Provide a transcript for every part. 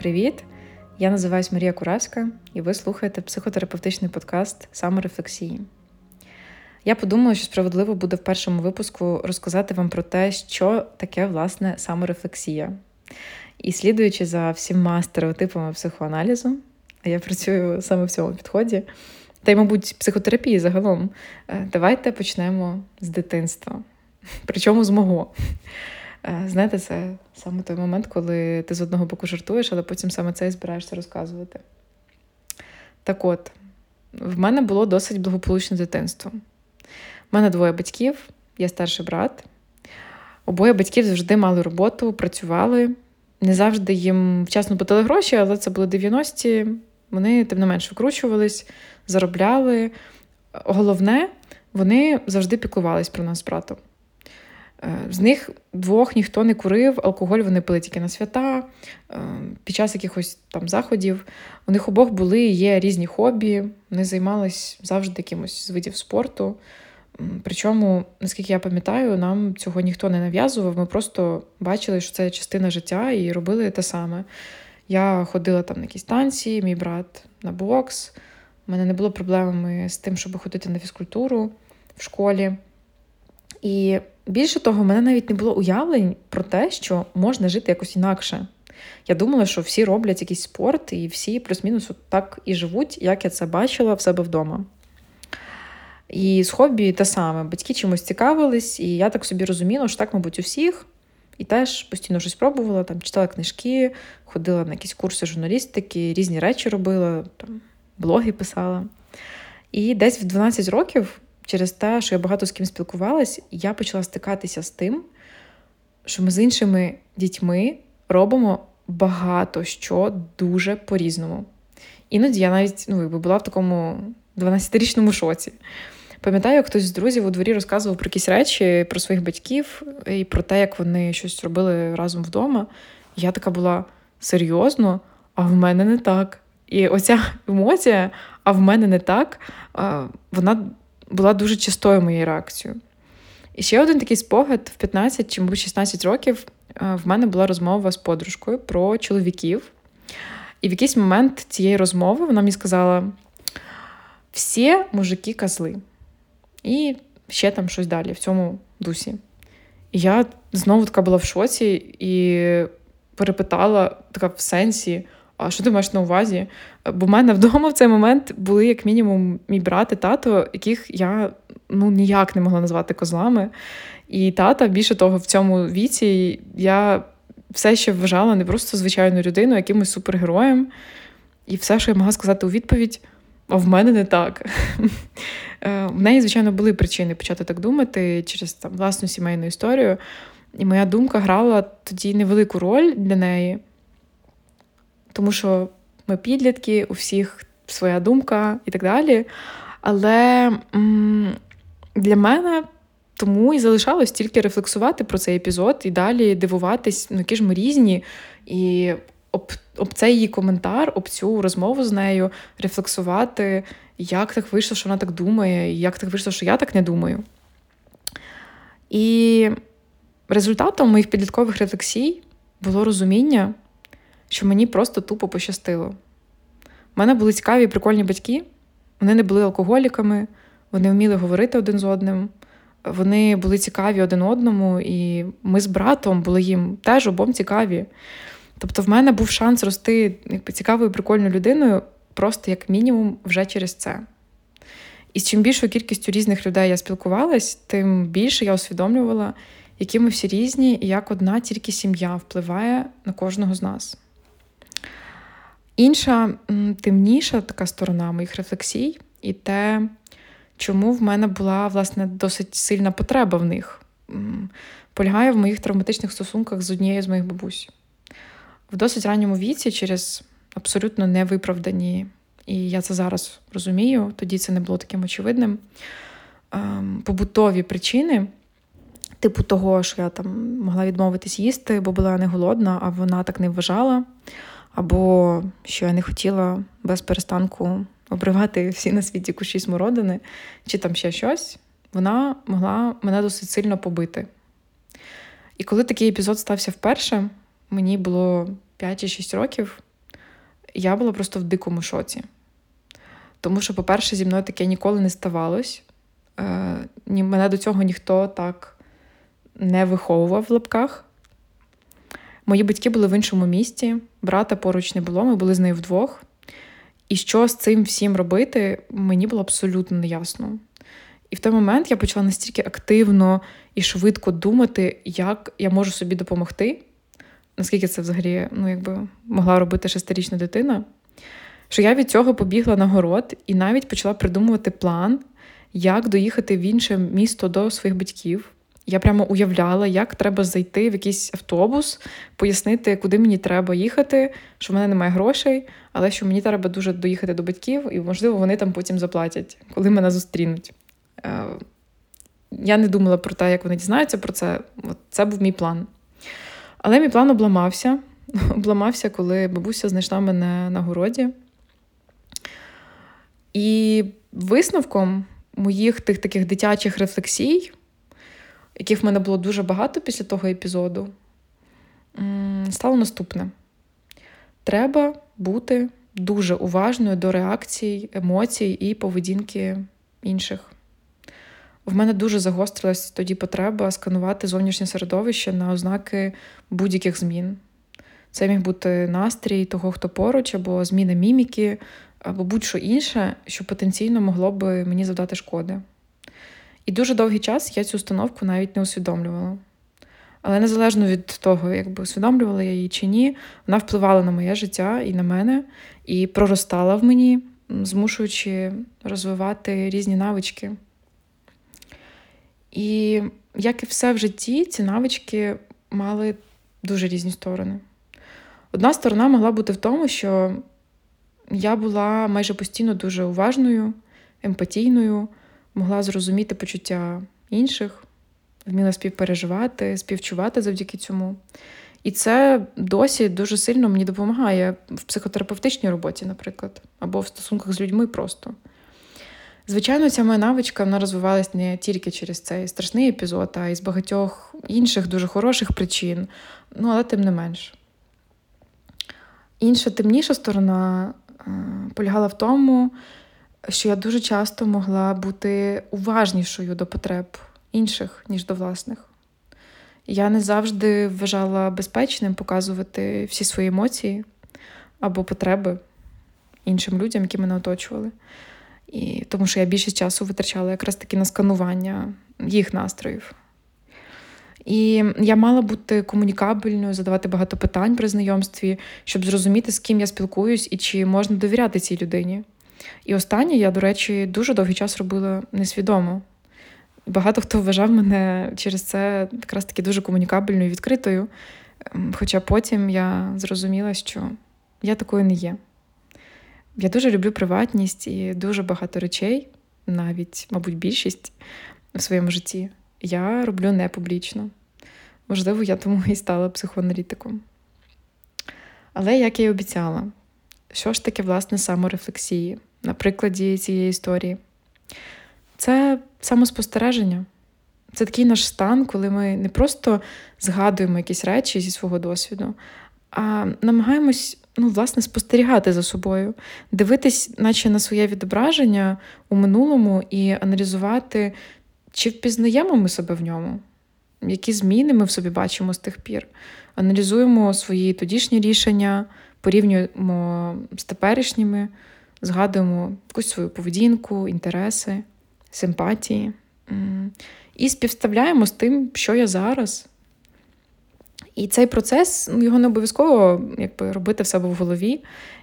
Привіт! Я називаюсь Марія Куравська, і ви слухаєте психотерапевтичний подкаст саморефлексії. Я подумала, що справедливо буде в першому випуску розказати вам про те, що таке власне саморефлексія. І слідуючи за всіма стереотипами психоаналізу, а я працюю саме в цьому підході, та й, мабуть, психотерапії загалом, е, давайте почнемо з дитинства. Причому з мого. Е, знаєте, це саме той момент, коли ти з одного боку жартуєш, але потім саме це і збираєшся розказувати. Так от, в мене було досить благополучне дитинство. У мене двоє батьків, я старший брат. Обоє батьків завжди мали роботу, працювали. Не завжди їм вчасно платили гроші, але це були 90-ті. Вони, тим не менш, викручувались, заробляли. Головне, вони завжди піклувались про нас з братом. З них двох ніхто не курив, алкоголь вони пили тільки на свята, е, під час якихось там заходів. У них обох були є різні хобі, вони займались завжди якимось з видів спорту. Причому, наскільки я пам'ятаю, нам цього ніхто не нав'язував. Ми просто бачили, що це частина життя, і робили те саме. Я ходила там на якісь танці, мій брат на бокс. У мене не було проблеми з тим, щоб ходити на фізкультуру в школі. І більше того, в мене навіть не було уявлень про те, що можна жити якось інакше. Я думала, що всі роблять якийсь спорт, і всі плюс-мінус так і живуть, як я це бачила в себе вдома. І з хобі те саме. Батьки чимось цікавились, і я так собі розуміла, що так, мабуть, у всіх. І теж постійно щось пробувала, там читала книжки, ходила на якісь курси журналістики, різні речі робила, там блоги писала. І десь в 12 років через те, що я багато з ким спілкувалась, я почала стикатися з тим, що ми з іншими дітьми робимо багато що дуже по-різному. Іноді я навіть ну, якби була в такому 12-річному шоці. Пам'ятаю, хтось з друзів у дворі розказував про якісь речі, про своїх батьків і про те, як вони щось робили разом вдома. Я така була серйозно, а в мене не так. І оця емоція, а в мене не так, вона була дуже частою моєю реакцією. І ще один такий спогад в 15 чи, мабуть, 16 років е, в мене була розмова з подружкою про чоловіків. І в якийсь момент цієї розмови вона мені сказала: всі мужики козли. І ще там щось далі в цьому дусі. І я знову така була в шоці і перепитала така в сенсі а що ти маєш на увазі? Бо в мене вдома в цей момент були, як мінімум, мій брат і тато, яких я ну, ніяк не могла назвати козлами. І тата, більше того, в цьому віці я все ще вважала не просто звичайну людину, а якимось супергероєм. І все, що я могла сказати у відповідь, а в мене не так. Е, в неї, звичайно, були причини почати так думати через там, власну сімейну історію. І моя думка грала тоді невелику роль для неї тому що ми підлітки, у всіх своя думка і так далі. Але для мене тому і залишалось тільки рефлексувати про цей епізод і далі дивуватись, ну які ж ми різні. І об, об цей її коментар, об цю розмову з нею рефлексувати, як так вийшло, що вона так думає, і як так вийшло, що я так не думаю. І результатом моїх підліткових рефлексій було розуміння, що мені просто тупо пощастило. У мене були цікаві і прикольні батьки, вони не були алкоголіками, вони вміли говорити один з одним, вони були цікаві один одному, і ми з братом були їм теж обом цікаві. Тобто, в мене був шанс рости якби, цікавою, прикольною людиною, просто як мінімум, вже через це. І з чим більшою кількістю різних людей я спілкувалась, тим більше я усвідомлювала, які ми всі різні, і як одна тільки сім'я впливає на кожного з нас. Інша темніша така сторона моїх рефлексій, і те, чому в мене була власне досить сильна потреба в них, полягає в моїх травматичних стосунках з однією з моїх бабусь. В досить ранньому віці, через абсолютно невиправдані, і я це зараз розумію, тоді це не було таким очевидним. Ем, побутові причини, типу того, що я там могла відмовитись їсти, бо була не голодна, а вона так не вважала або що я не хотіла без перестанку обривати всі на світі кущі смородини, чи там ще щось, вона могла мене досить сильно побити. І коли такий епізод стався вперше, мені було 5 чи 6 років, я була просто в дикому шоці. Тому що, по-перше, зі мною таке ніколи не ставалось. Е, Мене до цього ніхто так не виховував в лапках. Мої батьки були в іншому місті, брата поруч не було, ми були з нею вдвох. І що з цим всім робити, мені було абсолютно неясно. І в той момент я почала настільки активно і швидко думати, як я можу собі допомогти, наскільки це взагалі ну, якби, могла робити шестирічна дитина, що я від цього побігла на город і навіть почала придумувати план, як доїхати в інше місто до своїх батьків. Я прямо уявляла, як треба зайти в якийсь автобус, пояснити, куди мені треба їхати, що в мене немає грошей, але що мені треба дуже доїхати до батьків, і, можливо, вони там потім заплатять, коли мене зустрінуть. Е, я не думала про те, як вони дізнаються про це. От Це був мій план. Але мій план обламався. Обламався, коли бабуся знайшла мене на городі. І висновком моїх тих таких дитячих рефлексій, яких в мене було дуже багато після того епізоду, стало наступне: треба бути дуже уважною до реакцій, емоцій і поведінки інших. В мене дуже загострилась тоді потреба сканувати зовнішнє середовище на ознаки будь-яких змін. Це міг бути настрій того, хто поруч, або зміна міміки, або будь-що інше, що потенційно могло би мені завдати шкоди. І дуже довгий час я цю установку навіть не усвідомлювала. Але незалежно від того, якби усвідомлювала я її чи ні, вона впливала на моє життя і на мене, і проростала в мені, змушуючи розвивати різні навички. І як і все в житті, ці навички мали дуже різні сторони. Одна сторона могла бути в тому, що я була майже постійно дуже уважною, емпатійною, могла зрозуміти почуття інших, вміла співпереживати, співчувати завдяки цьому. І це досі дуже сильно мені допомагає в психотерапевтичній роботі, наприклад, або в стосунках з людьми просто. Звичайно, ця моя навичка вона розвивалась не тільки через цей страшний епізод, а й з багатьох інших дуже хороших причин, ну але тим не менш. Інша темніша сторона е, полягала в тому, що я дуже часто могла бути уважнішою до потреб інших, ніж до власних. Я не завжди вважала безпечним показувати всі свої емоції або потреби іншим людям, які мене оточували. І, Тому що я більше часу витрачала якраз таки на сканування їх настроїв. І я мала бути комунікабельною, задавати багато питань при знайомстві, щоб зрозуміти, з ким я спілкуюсь і чи можна довіряти цій людині. І останнє я, до речі, дуже довгий час робила несвідомо. Багато хто вважав мене через це якраз таки дуже комунікабельною і відкритою. Ем, хоча потім я зрозуміла, що я такою не є. Я дуже люблю приватність і дуже багато речей, навіть, мабуть, більшість в своєму житті я роблю не публічно. Можливо, я тому і стала психоаналітиком. Але як я й обіцяла, що ж таке, власне, саморефлексії на прикладі цієї історії? Це самоспостереження. Це такий наш стан, коли ми не просто згадуємо якісь речі зі свого досвіду, а намагаємось ну, власне, спостерігати за собою, дивитись, наче на своє відображення у минулому і аналізувати, чи впізнаємо ми себе в ньому, які зміни ми в собі бачимо з тих пір. Аналізуємо свої тодішні рішення, порівнюємо з теперішніми, згадуємо якусь свою поведінку, інтереси, симпатії. І співставляємо з тим, що я зараз. І цей процес ну, його не обов'язково якби, робити в себе в голові,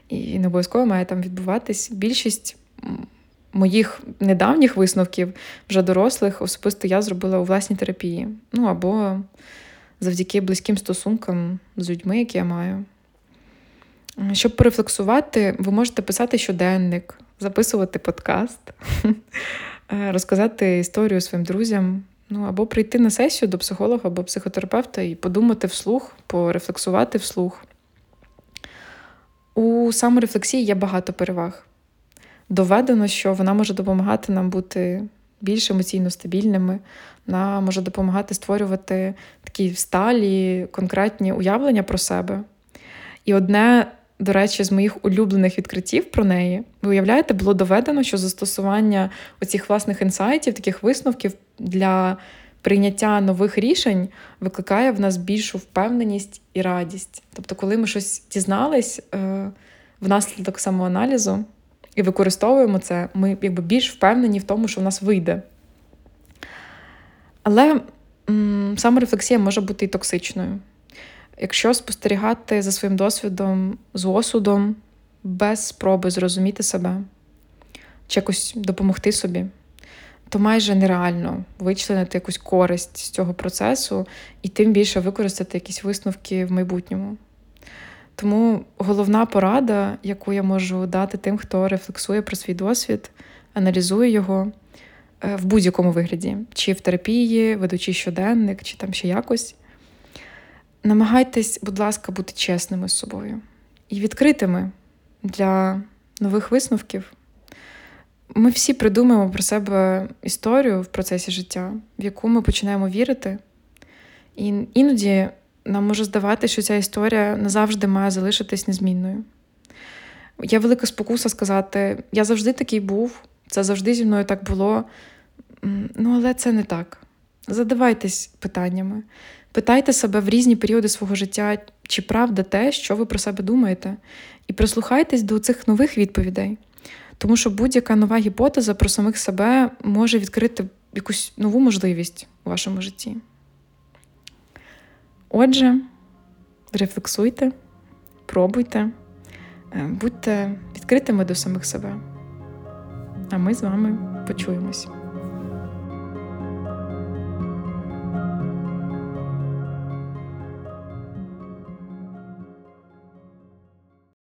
і не обов'язково має там відбуватись. Більшість моїх недавніх висновків, вже дорослих, особисто я зробила у власній терапії. Ну або завдяки близьким стосункам з людьми, які я маю. Щоб порефлексувати, ви можете писати щоденник, записувати подкаст, розказати історію своїм друзям. Ну, або прийти на сесію до психолога або психотерапевта і подумати вслух, порефлексувати вслух. У саморефлексії є багато переваг. Доведено, що вона може допомагати нам бути більш емоційно стабільними, вона може допомагати створювати такі сталі, конкретні уявлення про себе. І одне до речі, з моїх улюблених відкриттів про неї, ви уявляєте, було доведено, що застосування оцих власних інсайтів, таких висновків для прийняття нових рішень викликає в нас більшу впевненість і радість. Тобто, коли ми щось дізнались е, внаслідок самоаналізу і використовуємо це, ми якби більш впевнені в тому, що в нас вийде. Але саморефлексія може бути і токсичною. Якщо спостерігати за своїм досвідом з осудом, без спроби зрозуміти себе чи якось допомогти собі, то майже нереально вичленити якусь користь з цього процесу і тим більше використати якісь висновки в майбутньому. Тому головна порада, яку я можу дати тим, хто рефлексує про свій досвід, аналізує його е, в будь-якому вигляді, чи в терапії, ведучи щоденник, чи там ще якось. Намагайтесь, будь ласка, бути чесними з собою і відкритими для нових висновків. Ми всі придумаємо про себе історію в процесі життя, в яку ми починаємо вірити. І іноді нам може здавати, що ця історія назавжди має залишитись незмінною. Є велика спокуса сказати: я завжди такий був, це завжди зі мною так було. Ну, але це не так. Задавайтесь питаннями. Питайте себе в різні періоди свого життя, чи правда те, що ви про себе думаєте, і прислухайтесь до цих нових відповідей. Тому що будь-яка нова гіпотеза про самих себе може відкрити якусь нову можливість у вашому житті. Отже, рефлексуйте, пробуйте, е, будьте відкритими до самих себе. А ми з вами почуємось.